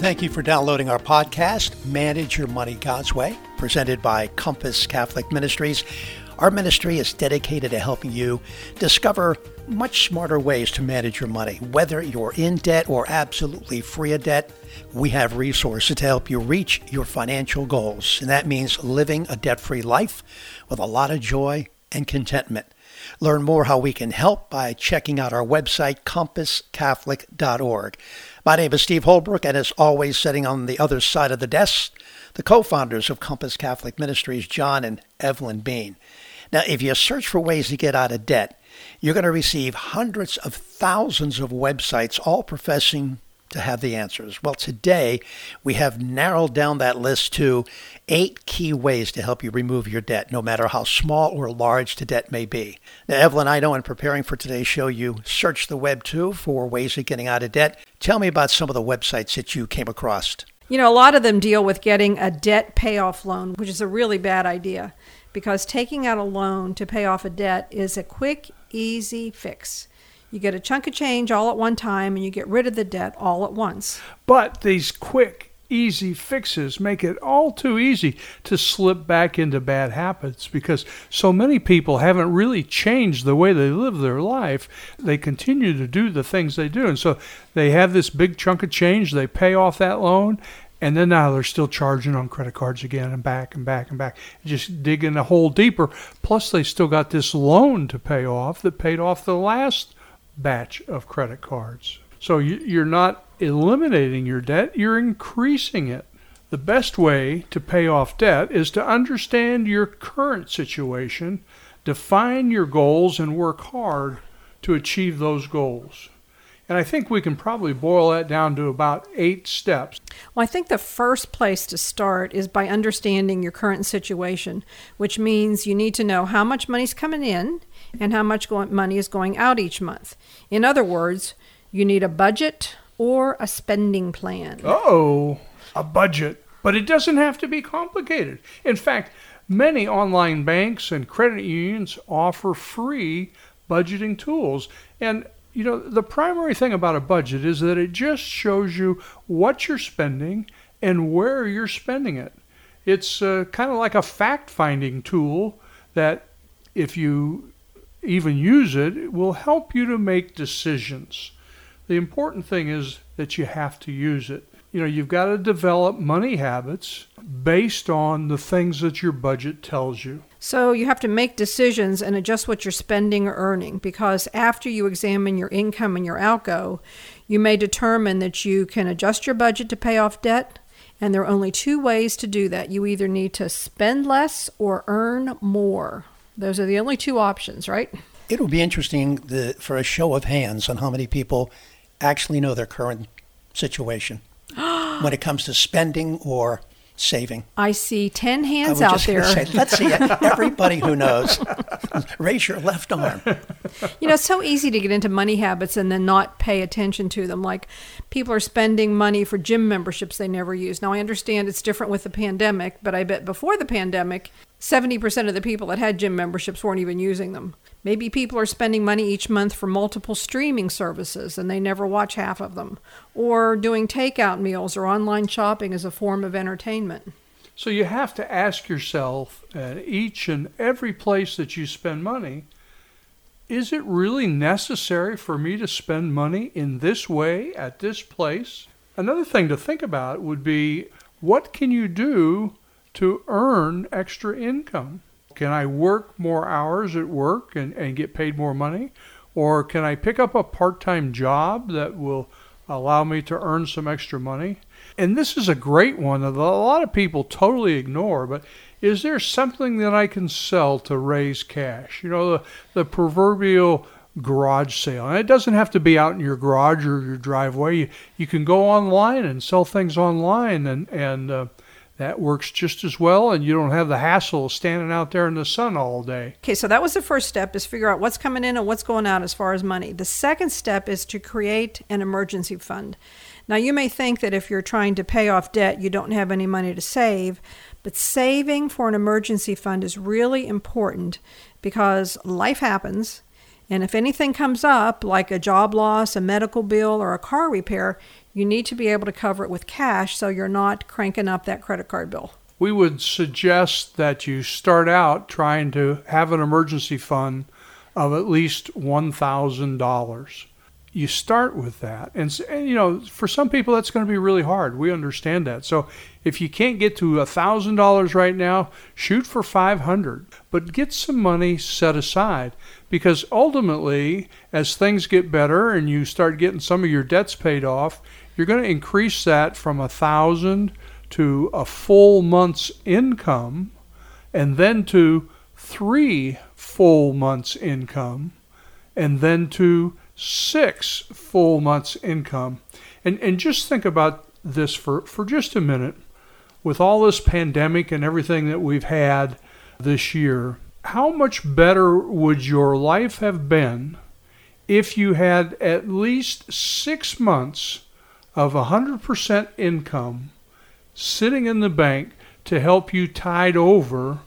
Thank you for downloading our podcast, Manage Your Money God's Way, presented by Compass Catholic Ministries. Our ministry is dedicated to helping you discover much smarter ways to manage your money. Whether you're in debt or absolutely free of debt, we have resources to help you reach your financial goals. And that means living a debt free life with a lot of joy and contentment. Learn more how we can help by checking out our website, compasscatholic.org. My name is Steve Holbrook, and as always, sitting on the other side of the desk, the co founders of Compass Catholic Ministries, John and Evelyn Bean. Now, if you search for ways to get out of debt, you're going to receive hundreds of thousands of websites, all professing to have the answers. Well, today we have narrowed down that list to eight key ways to help you remove your debt, no matter how small or large the debt may be. Now, Evelyn, I know in preparing for today's show, you searched the web too for ways of getting out of debt. Tell me about some of the websites that you came across. You know, a lot of them deal with getting a debt payoff loan, which is a really bad idea because taking out a loan to pay off a debt is a quick, easy fix. You get a chunk of change all at one time and you get rid of the debt all at once. But these quick, easy fixes make it all too easy to slip back into bad habits because so many people haven't really changed the way they live their life. They continue to do the things they do. And so they have this big chunk of change, they pay off that loan, and then now they're still charging on credit cards again and back and back and back, just digging a hole deeper. Plus, they still got this loan to pay off that paid off the last batch of credit cards. So you're not eliminating your debt, you're increasing it. The best way to pay off debt is to understand your current situation, define your goals, and work hard to achieve those goals. And I think we can probably boil that down to about eight steps. Well, I think the first place to start is by understanding your current situation, which means you need to know how much money's coming in and how much money is going out each month. In other words, you need a budget or a spending plan. Oh, a budget. But it doesn't have to be complicated. In fact, many online banks and credit unions offer free budgeting tools. And you know, the primary thing about a budget is that it just shows you what you're spending and where you're spending it. It's uh, kind of like a fact finding tool that, if you even use it, it will help you to make decisions. The important thing is that you have to use it. You know, you've got to develop money habits based on the things that your budget tells you. So you have to make decisions and adjust what you're spending or earning because after you examine your income and your outgo, you may determine that you can adjust your budget to pay off debt. And there are only two ways to do that. You either need to spend less or earn more. Those are the only two options, right? It'll be interesting the, for a show of hands on how many people actually know their current situation when it comes to spending or saving. I see 10 hands out there. Say, let's see everybody who knows. Raise your left arm. You know, it's so easy to get into money habits and then not pay attention to them. Like people are spending money for gym memberships they never use. Now, I understand it's different with the pandemic, but I bet before the pandemic, 70% of the people that had gym memberships weren't even using them. Maybe people are spending money each month for multiple streaming services and they never watch half of them, or doing takeout meals or online shopping as a form of entertainment. So you have to ask yourself at each and every place that you spend money is it really necessary for me to spend money in this way at this place? Another thing to think about would be what can you do to earn extra income? Can I work more hours at work and, and get paid more money? Or can I pick up a part time job that will allow me to earn some extra money? And this is a great one that a lot of people totally ignore, but is there something that I can sell to raise cash? You know, the, the proverbial garage sale. And it doesn't have to be out in your garage or your driveway. You, you can go online and sell things online and, and uh, that works just as well and you don't have the hassle of standing out there in the sun all day. Okay, so that was the first step is figure out what's coming in and what's going out as far as money. The second step is to create an emergency fund. Now you may think that if you're trying to pay off debt, you don't have any money to save, but saving for an emergency fund is really important because life happens and if anything comes up, like a job loss, a medical bill, or a car repair, you need to be able to cover it with cash so you're not cranking up that credit card bill. We would suggest that you start out trying to have an emergency fund of at least $1,000 you start with that. And, and, you know for some people that's going to be really hard. We understand that. So if you can't get to a thousand dollars right now shoot for 500 but get some money set aside because ultimately as things get better and you start getting some of your debts paid off you're going to increase that from a thousand to a full month's income and then to three full months income and then to six full months' income. And, and just think about this for, for just a minute. With all this pandemic and everything that we've had this year, how much better would your life have been if you had at least six months of 100% income sitting in the bank to help you tide over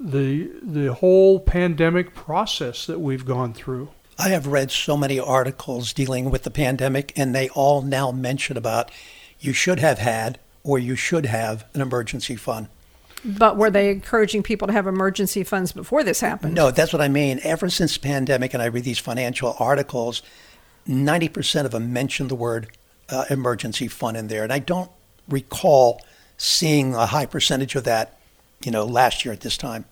the, the whole pandemic process that we've gone through? I have read so many articles dealing with the pandemic, and they all now mention about you should have had or you should have an emergency fund. But were they encouraging people to have emergency funds before this happened? No, that's what I mean. Ever since the pandemic, and I read these financial articles, 90% of them mention the word uh, emergency fund in there. And I don't recall seeing a high percentage of that, you know, last year at this time.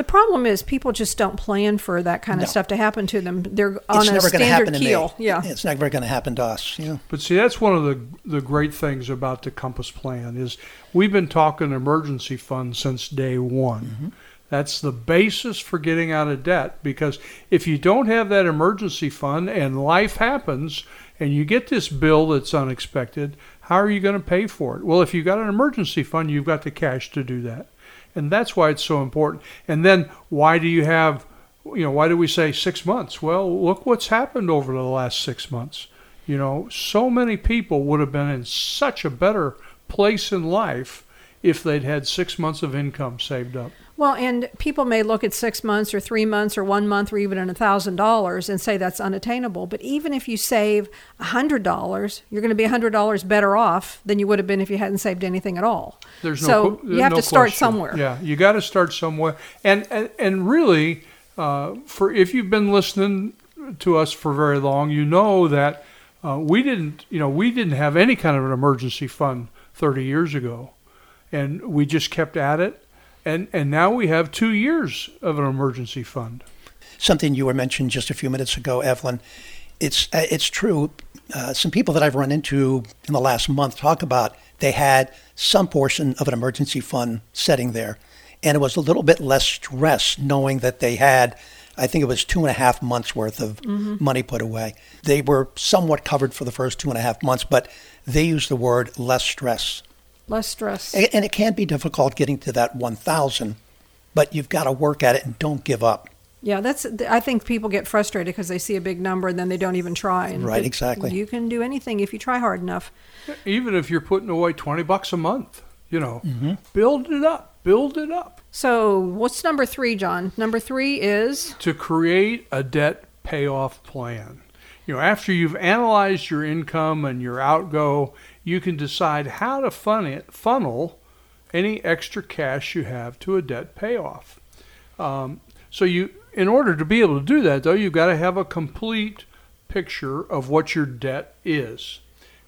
The problem is people just don't plan for that kind of No. stuff to happen to them. They're on it's a never going to happen standard to keel. me. Yeah. It's never going to happen to us. Yeah. But see, that's one of the the great things about the Compass Plan is we've been talking emergency fund since day one. Mm-hmm. That's the basis for getting out of debt because if you don't have that emergency fund and life happens and you get this bill that's unexpected, how are you going to pay for it? Well, if you've got an emergency fund, you've got the cash to do that. And that's why it's so important. And then why do you have you know, why do we say 6 months? Well, look what's happened over the last 6 months. You know, so many people would have been in such a better place in life if they'd had six months of income saved up. Well, and people may look at six months or three months or one month or even a thousand dollars and say that's unattainable. But even if you save a hundred dollars, you're going to be a hundred dollars better off than you would have been if you hadn't saved anything at all. There's so no, you have no to start question. somewhere. Yeah, you got to start somewhere. And and, and really, uh, for if you've been listening to us for very long, you know that uh, we didn't, you know, we didn't have any kind of an emergency fund 30 years ago, and we just kept at it. And and now we have two years of an emergency fund. Something you were mentioned just a few minutes ago, Evelyn. It's uh, it's true. Uh, some people that I've run into in the last month talk about they had some portion of an emergency fund setting there, and it was a little bit less stress knowing that they had. I think it was two and a half months worth of money put away. They were somewhat covered for the first two and a half months, but they used the word less stress. Less stress. And and it can be difficult getting to that 1,000, but you've got to work at it and don't give up. Yeah, that's. I think people get frustrated because they see a big number and then they don't even try. And Right, but exactly. You can do anything if you try hard enough. Even if you're putting away 20 bucks a month, you know, Mm-hmm. build it up, build it up. So, what's number three, John? Number three is to create a debt payoff plan. You know, after you've analyzed your income and your outgo, you can decide how to funnel any extra cash you have to a debt payoff. Um, so you, in order to be able to do that, though, you've got to have a complete picture of what your debt is.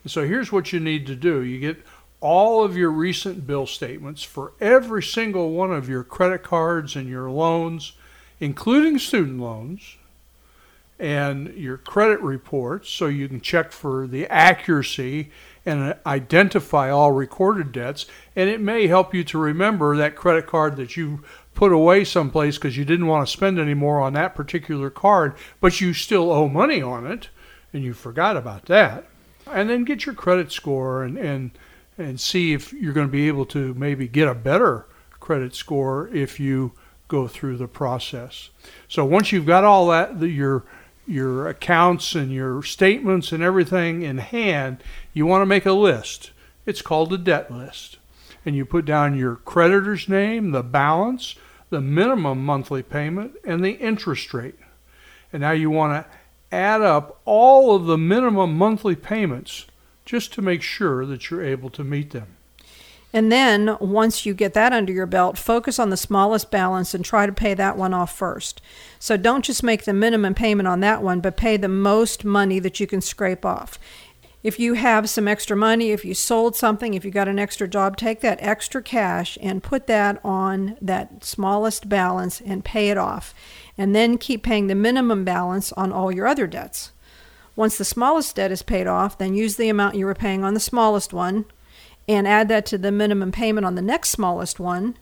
And so here's what you need to do: you get all of your recent bill statements for every single one of your credit cards and your loans, including student loans, and your credit reports so you can check for the accuracy and identify all recorded debts. And it may help you to remember that credit card that you put away someplace because you didn't want to spend any more on that particular card, but you still owe money on it and you forgot about that. And then get your credit score and, and, and see if you're going to be able to maybe get a better credit score if you go through the process. So once you've got all that, the, your your accounts and your statements and everything in hand, you want to make a list. It's called a debt list. And you put down your creditor's name, the balance, the minimum monthly payment, and the interest rate. And now you want to add up all of the minimum monthly payments just to make sure that you're able to meet them. And then once you get that under your belt, focus on the smallest balance and try to pay that one off first. So don't just make the minimum payment on that one, but pay the most money that you can scrape off. If you have some extra money, if you sold something, if you got an extra job, take that extra cash and put that on that smallest balance and pay it off. And then keep paying the minimum balance on all your other debts. Once the smallest debt is paid off, then use the amount you were paying on the smallest one, and add that to the minimum payment on the next smallest one,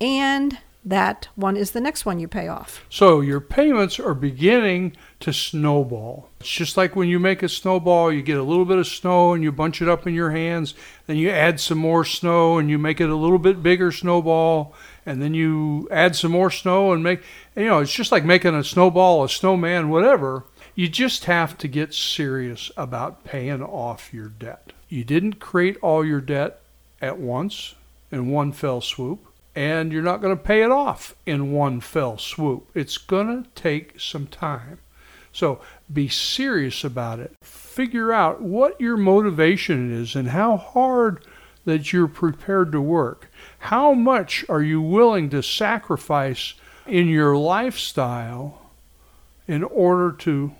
and that one is the next one you pay off. So your payments are beginning to snowball. It's just like when you make a snowball, you get a little bit of snow and you bunch it up in your hands, then you add some more snow and you make it a little bit bigger snowball, and then you add some more snow and make, you know, it's just like making a snowball, a snowman, whatever. You just have to get serious about paying off your debt. You didn't create all your debt at once in one fell swoop, and you're not going to pay it off in one fell swoop. It's going to take some time. So be serious about it. Figure out what your motivation is and how hard that you're prepared to work. How much are you willing to sacrifice in your lifestyle in order to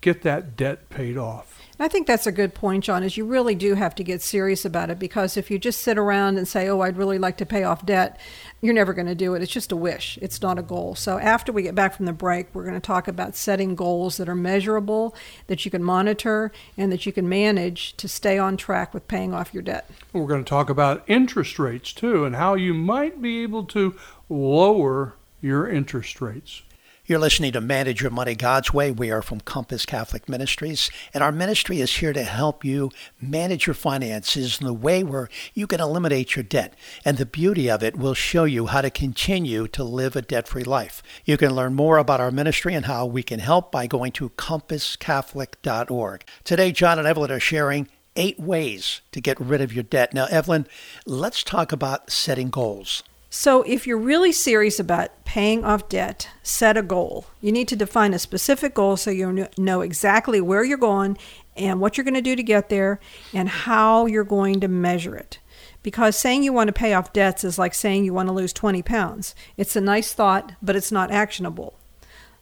get that debt paid off? I think that's a good point, John, is you really do have to get serious about it because if you just sit around and say, oh, I'd really like to pay off debt, you're never going to do it. It's just a wish, it's not a goal. So after we get back from the break, we're going to talk about setting goals that are measurable, that you can monitor, and that you can manage to stay on track with paying off your debt. We're going to talk about interest rates too and how you might be able to lower your interest rates. You're listening to Manage Your Money God's Way. We are from Compass Catholic Ministries, and our ministry is here to help you manage your finances in the way where you can eliminate your debt. And the beauty of it will show you how to continue to live a debt free life. You can learn more about our ministry and how we can help by going to compasscatholic.org. Today, John and Evelyn are sharing eight ways to get rid of your debt. Now, Evelyn, let's talk about setting goals. So, if you're really serious about paying off debt, set a goal. You need to define a specific goal so you know exactly where you're going and what you're going to do to get there and how you're going to measure it. Because saying you want to pay off debts is like saying you want to lose 20 pounds. It's a nice thought, but it's not actionable.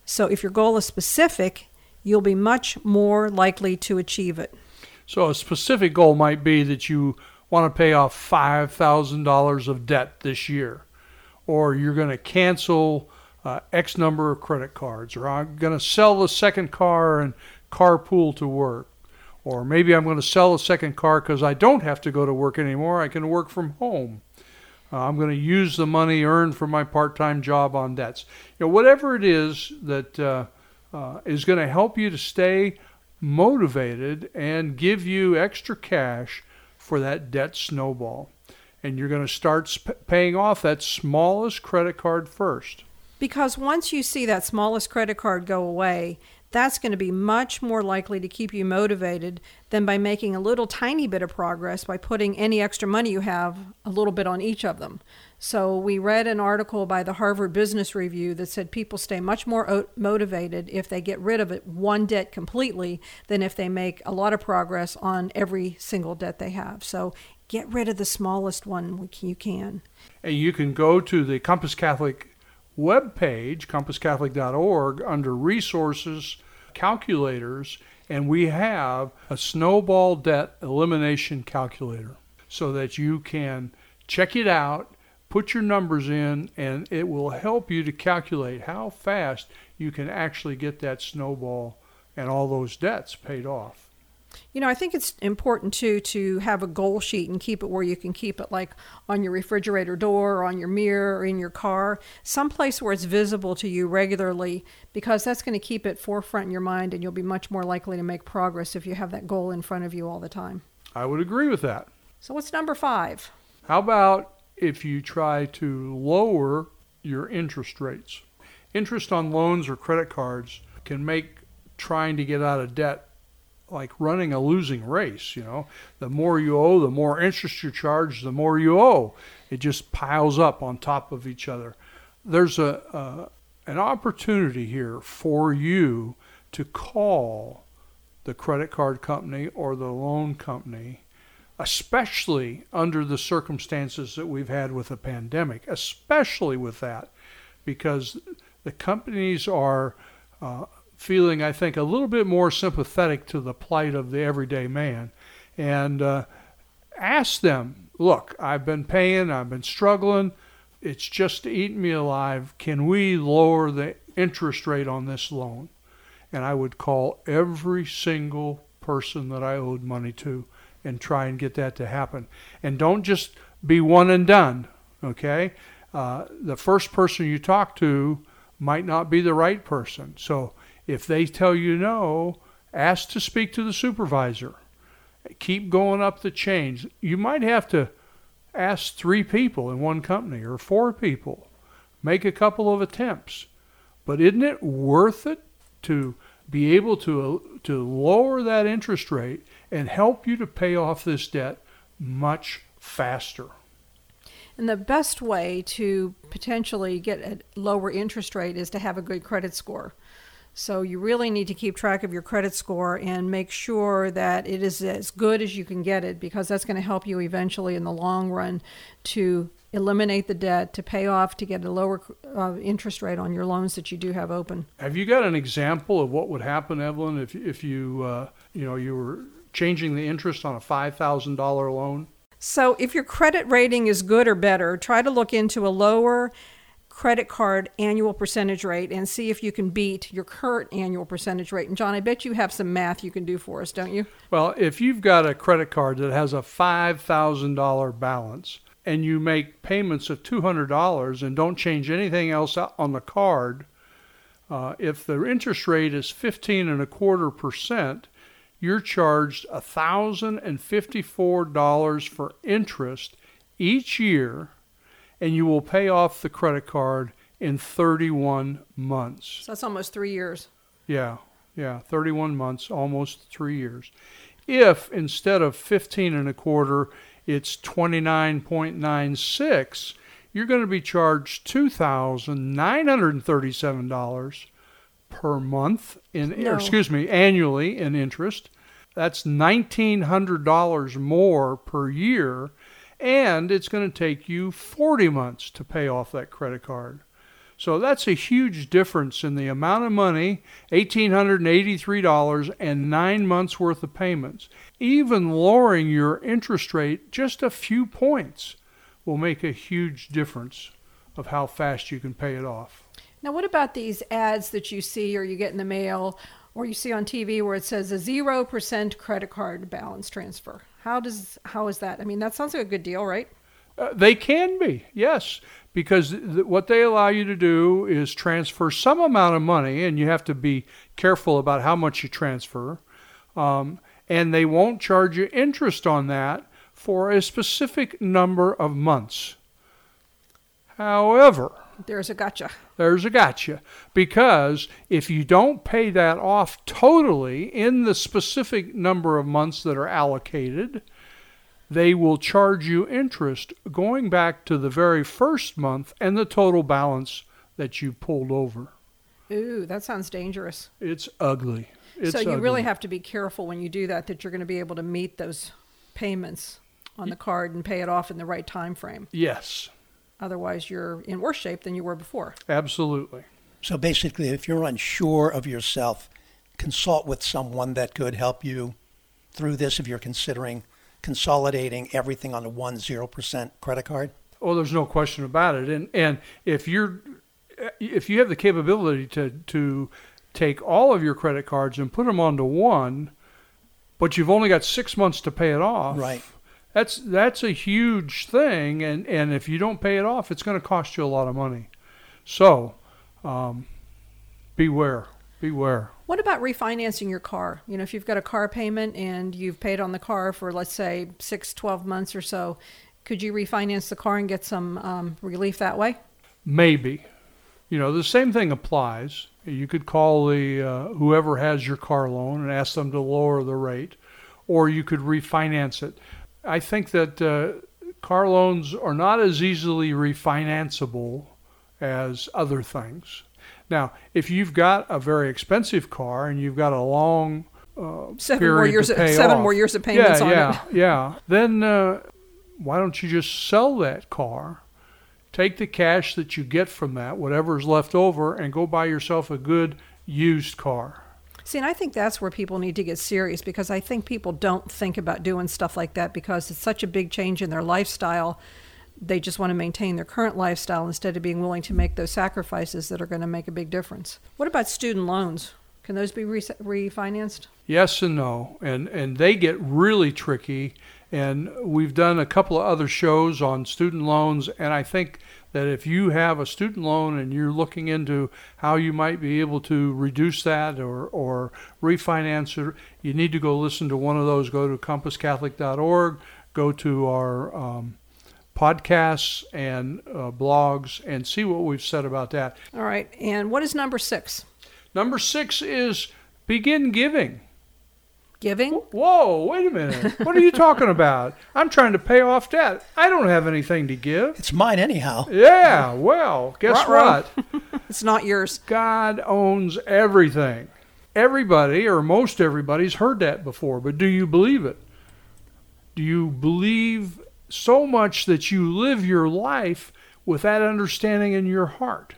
So, if your goal is specific, you'll be much more likely to achieve it. So, a specific goal might be that you want to pay off $5,000 of debt this year, or you're going to cancel uh, X number of credit cards, or I'm going to sell the second car and carpool to work, or maybe I'm going to sell the second car because I don't have to go to work anymore. I can work from home. Uh, I'm going to use the money earned from my part-time job on debts. You know, whatever it is that uh, uh is going to help you to stay motivated and give you extra cash for that debt snowball. And you're going to start sp- paying off that smallest credit card first. Because once you see that smallest credit card go away, that's going to be much more likely to keep you motivated than by making a little tiny bit of progress by putting any extra money you have a little bit on each of them. So, we read an article by the Harvard Business Review that said people stay much more motivated if they get rid of it one debt completely than if they make a lot of progress on every single debt they have. So, get rid of the smallest one you can. And you can go to the Compass Catholic webpage, compasscatholic.org, under resources, calculators, and we have a snowball debt elimination calculator so that you can check it out put your numbers in, and it will help you to calculate how fast you can actually get that snowball and all those debts paid off. You know, I think it's important too to have a goal sheet and keep it where you can keep it, like on your refrigerator door, or on your mirror, or in your car, someplace where it's visible to you regularly, because that's going to keep it forefront in your mind, and you'll be much more likely to make progress if you have that goal in front of you all the time. I would agree with that. So, what's number five? How about if you try to lower your interest rates. Interest on loans or credit cards can make trying to get out of debt like running a losing race, you know. The more you owe, the more interest you charge, the more you owe. It just piles up on top of each other. There's a, an opportunity here for you to call the credit card company or the loan company, especially under the circumstances that we've had with the pandemic, especially with that, because the companies are uh, feeling, I think, a little bit more sympathetic to the plight of the everyday man. And uh, ask them, look, I've been paying, I've been struggling, it's just eating me alive. Can we lower the interest rate on this loan? And I would call every single person that I owed money to and try and get that to happen. And don't just be one and done, okay? Uh, the first person you talk to might not be the right person. So if they tell you no, ask to speak to the supervisor. Keep going up the chain. You might have to ask three people in one company or four people. Make a couple of attempts. But isn't it worth it to be able to, to lower that interest rate and help you to pay off this debt much faster? And the best way to potentially get a lower interest rate is to have a good credit score. So you really need to keep track of your credit score and make sure that it is as good as you can get it because that's going to help you eventually in the long run to eliminate the debt, to pay off, to get a lower uh, interest rate on your loans that you do have open. Have you got an example of what would happen, Evelyn, if if you uh, you know you were changing the interest on a five thousand dollar loan? So if your credit rating is good or better, try to look into a lower credit card annual percentage rate and see if you can beat your current annual percentage rate. And John, I bet you have some math you can do for us, don't you? Well, if you've got a credit card that has a $5,000 balance and you make payments of $200 and don't change anything else on the card, uh, if the interest rate is 15 and a quarter percent, you're charged $1,054 for interest each year and you will pay off the credit card in 31 months. So that's almost three years. Yeah, yeah, 31 months, almost three years. If instead of 15 and a quarter, it's 29.96, you're going to be charged $2,937 per month in, no. excuse me, annually in interest. That's $1,900 more per year and it's going to take you 40 months to pay off that credit card. So that's a huge difference in the amount of money, $1,883 and nine months worth of payments. Even lowering your interest rate just a few points will make a huge difference of how fast you can pay it off. Now, what about these ads that you see or you get in the mail or you see on TV where it says a 0% credit card balance transfer? How does how is that? I mean, that sounds like a good deal, right? Uh, they can be, yes, because th- what they allow you to do is transfer some amount of money, and you have to be careful about how much you transfer. Um, and they won't charge you interest on that for a specific number of months. However, there's a gotcha. There's a gotcha. Because if you don't pay that off totally in the specific number of months that are allocated, they will charge you interest going back to the very first month and the total balance that you pulled over. Ooh, that sounds dangerous. It's ugly. It's so you ugly. really have to be careful when you do that that you're going to be able to meet those payments on the card and pay it off in the right time frame. Yes. Otherwise, you're in worse shape than you were before. Absolutely. So basically, if you're unsure of yourself, consult with someone that could help you through this if you're considering consolidating everything on a one zero percent credit card. Oh, there's no question about it. And and if you're if you have the capability to to take all of your credit cards and put them onto one, but you've only got six months to pay it off. Right. That's that's a huge thing, and and if you don't pay it off, it's going to cost you a lot of money. So, um, beware, beware. What about refinancing your car? You know, if you've got a car payment and you've paid on the car for let's say six, 12 months or so, could you refinance the car and get some um, relief that way? Maybe. You know, the same thing applies. You could call the uh, whoever has your car loan and ask them to lower the rate, or you could refinance it. I think that uh, car loans are not as easily refinanceable as other things. Now, if you've got a very expensive car and you've got a long uh, Seven more period years. Of, seven off. more years of payments yeah, on yeah, it. yeah. Then uh, why don't you just sell that car? Take the cash that you get from that, whatever is left over, and go buy yourself a good used car. See, and I think that's where people need to get serious because I think people don't think about doing stuff like that because it's such a big change in their lifestyle. They just want to maintain their current lifestyle instead of being willing to make those sacrifices that are going to make a big difference. What about student loans? Can those be re- refinanced? Yes and no, and and they get really tricky. And we've done a couple of other shows on student loans, and I think that if you have a student loan and you're looking into how you might be able to reduce that or or refinance it, you need to go listen to one of those. Go to compasscatholic.org, go to our um, podcasts and uh, blogs, and see what we've said about that. All right. And what is number six? Number six is begin giving. Giving? Whoa, wait a minute. What are you talking about? I'm trying to pay off debt. I don't have anything to give. It's mine anyhow. Yeah, well, guess Ruh-roh. what? It's not yours. God owns everything. Everybody, or most everybody's heard that before, but do you believe it? Do you believe so much that you live your life with that understanding in your heart?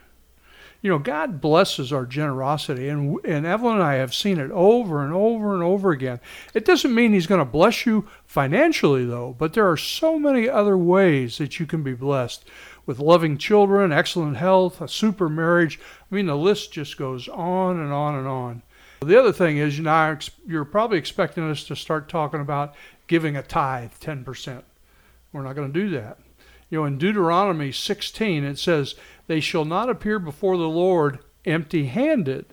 You know, God blesses our generosity, and, and Evelyn and I have seen it over and over and over again. It doesn't mean He's going to bless you financially, though, but there are so many other ways that you can be blessed with loving children, excellent health, a super marriage. I mean, the list just goes on and on and on. The other thing is, you know, you're probably expecting us to start talking about giving a tithe, 10%. We're not going to do that. You know, in Deuteronomy 16, it says, They shall not appear before the Lord empty handed,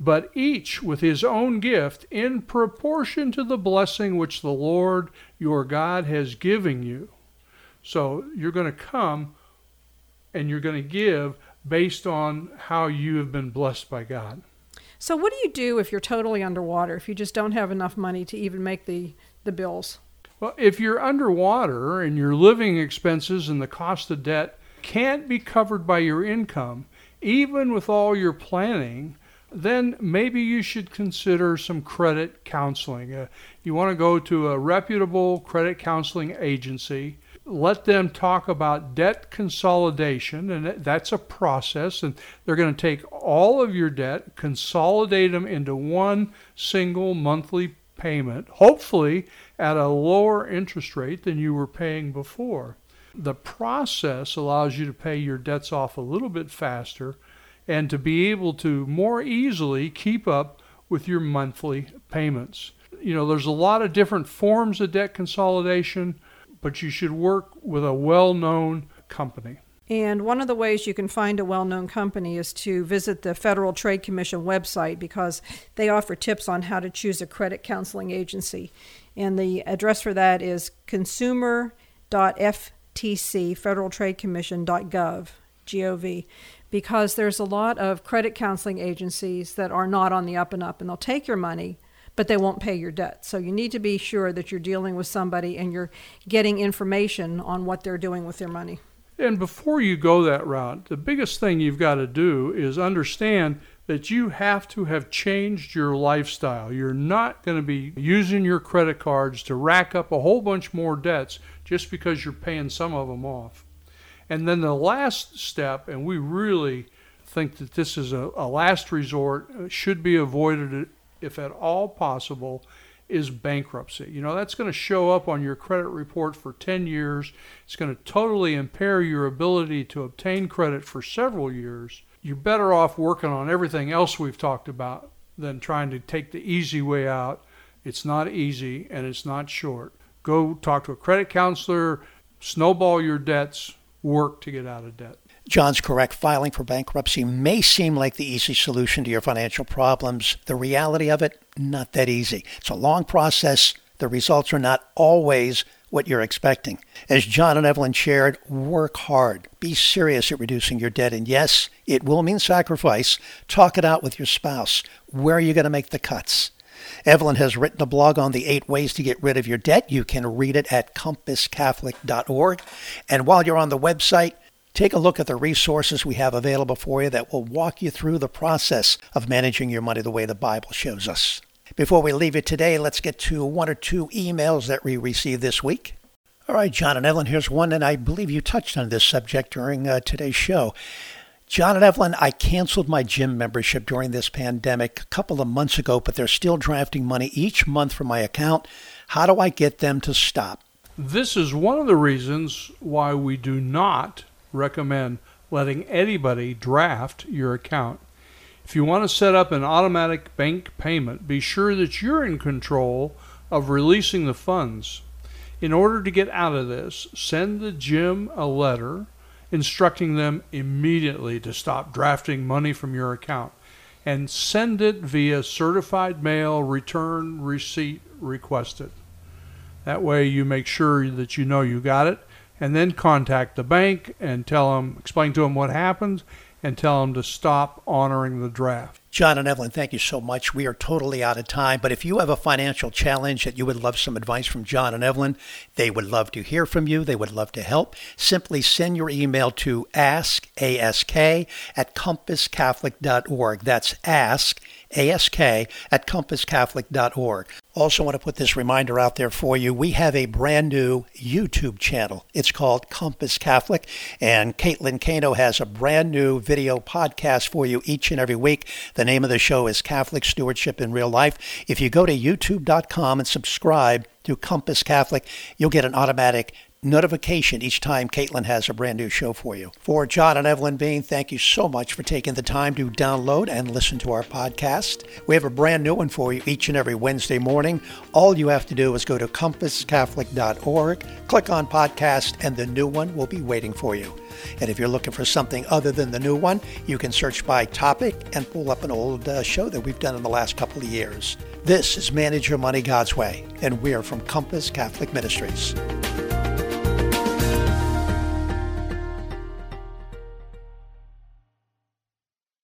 but each with his own gift in proportion to the blessing which the Lord your God has given you. So you're going to come and you're going to give based on how you have been blessed by God. So, what do you do if you're totally underwater, if you just don't have enough money to even make the, the bills? Well, if you're underwater and your living expenses and the cost of debt can't be covered by your income, even with all your planning, then maybe you should consider some credit counseling. Uh, you want to go to a reputable credit counseling agency. Let them talk about debt consolidation, and that's a process. And they're going to take all of your debt, consolidate them into one single monthly payment, hopefully at a lower interest rate than you were paying before. The process allows you to pay your debts off a little bit faster and to be able to more easily keep up with your monthly payments. You know, there's a lot of different forms of debt consolidation, but you should work with a well known company. And one of the ways you can find a well known company is to visit the Federal Trade Commission website because they offer tips on how to choose a credit counseling agency. And the address for that is consumer.ftc, G-O-V, because there's a lot of credit counseling agencies that are not on the up and up and they'll take your money but they won't pay your debt. So you need to be sure that you're dealing with somebody and you're getting information on what they're doing with their money. And before you go that route, the biggest thing you've got to do is understand that you have to have changed your lifestyle. You're not going to be using your credit cards to rack up a whole bunch more debts just because you're paying some of them off. And then the last step, and we really think that this is a, a last resort, uh, should be avoided if at all possible, is bankruptcy. You know, that's going to show up on your credit report for 10 years. It's going to totally impair your ability to obtain credit for several years. You're better off working on everything else we've talked about than trying to take the easy way out. It's not easy and it's not short. Go talk to a credit counselor, snowball your debts, work to get out of debt. John's correct. Filing for bankruptcy may seem like the easy solution to your financial problems. The reality of it, not that easy. It's a long process. The results are not always what you're expecting. As John and Evelyn shared, work hard. Be serious at reducing your debt. And yes, it will mean sacrifice. Talk it out with your spouse. Where are you going to make the cuts? Evelyn has written a blog on the eight ways to get rid of your debt. You can read it at compasscatholic.org. And while you're on the website, Take a look at the resources we have available for you that will walk you through the process of managing your money the way the Bible shows us. Before we leave it today, let's get to one or two emails that we received this week. All right, John and Evelyn, here's one, and I believe you touched on this subject during uh, today's show. John and Evelyn, I canceled my gym membership during this pandemic a couple of months ago, but they're still drafting money each month from my account. How do I get them to stop? This is one of the reasons why we do not recommend letting anybody draft your account. If you want to set up an automatic bank payment, be sure that you're in control of releasing the funds. In order to get out of this, send the gym a letter instructing them immediately to stop drafting money from your account and send it via certified mail return receipt requested. That way you make sure that you know you got it and then contact the bank and tell them, explain to them what happened and tell them to stop honoring the draft. John and Evelyn, thank you so much. We are totally out of time, but if you have a financial challenge that you would love some advice from John and Evelyn, they would love to hear from you. They would love to help. Simply send your email to ask, ask at compasscatholic.org. That's ask, ask at compasscatholic.org. Also, want to put this reminder out there for you. We have a brand new YouTube channel. It's called Compass Catholic, and Caitlin Kano has a brand new video podcast for you each and every week. The name of the show is Catholic Stewardship in Real Life. If you go to youtube.com and subscribe to Compass Catholic, you'll get an automatic notification each time Caitlin has a brand new show for you. For John and Evelyn Bean, thank you so much for taking the time to download and listen to our podcast. We have a brand new one for you each and every Wednesday morning. All you have to do is go to compasscatholic.org, click on podcast, and the new one will be waiting for you. And if you're looking for something other than the new one, you can search by topic and pull up an old uh, show that we've done in the last couple of years. This is Manage Your Money God's Way, and we're from Compass Catholic Ministries.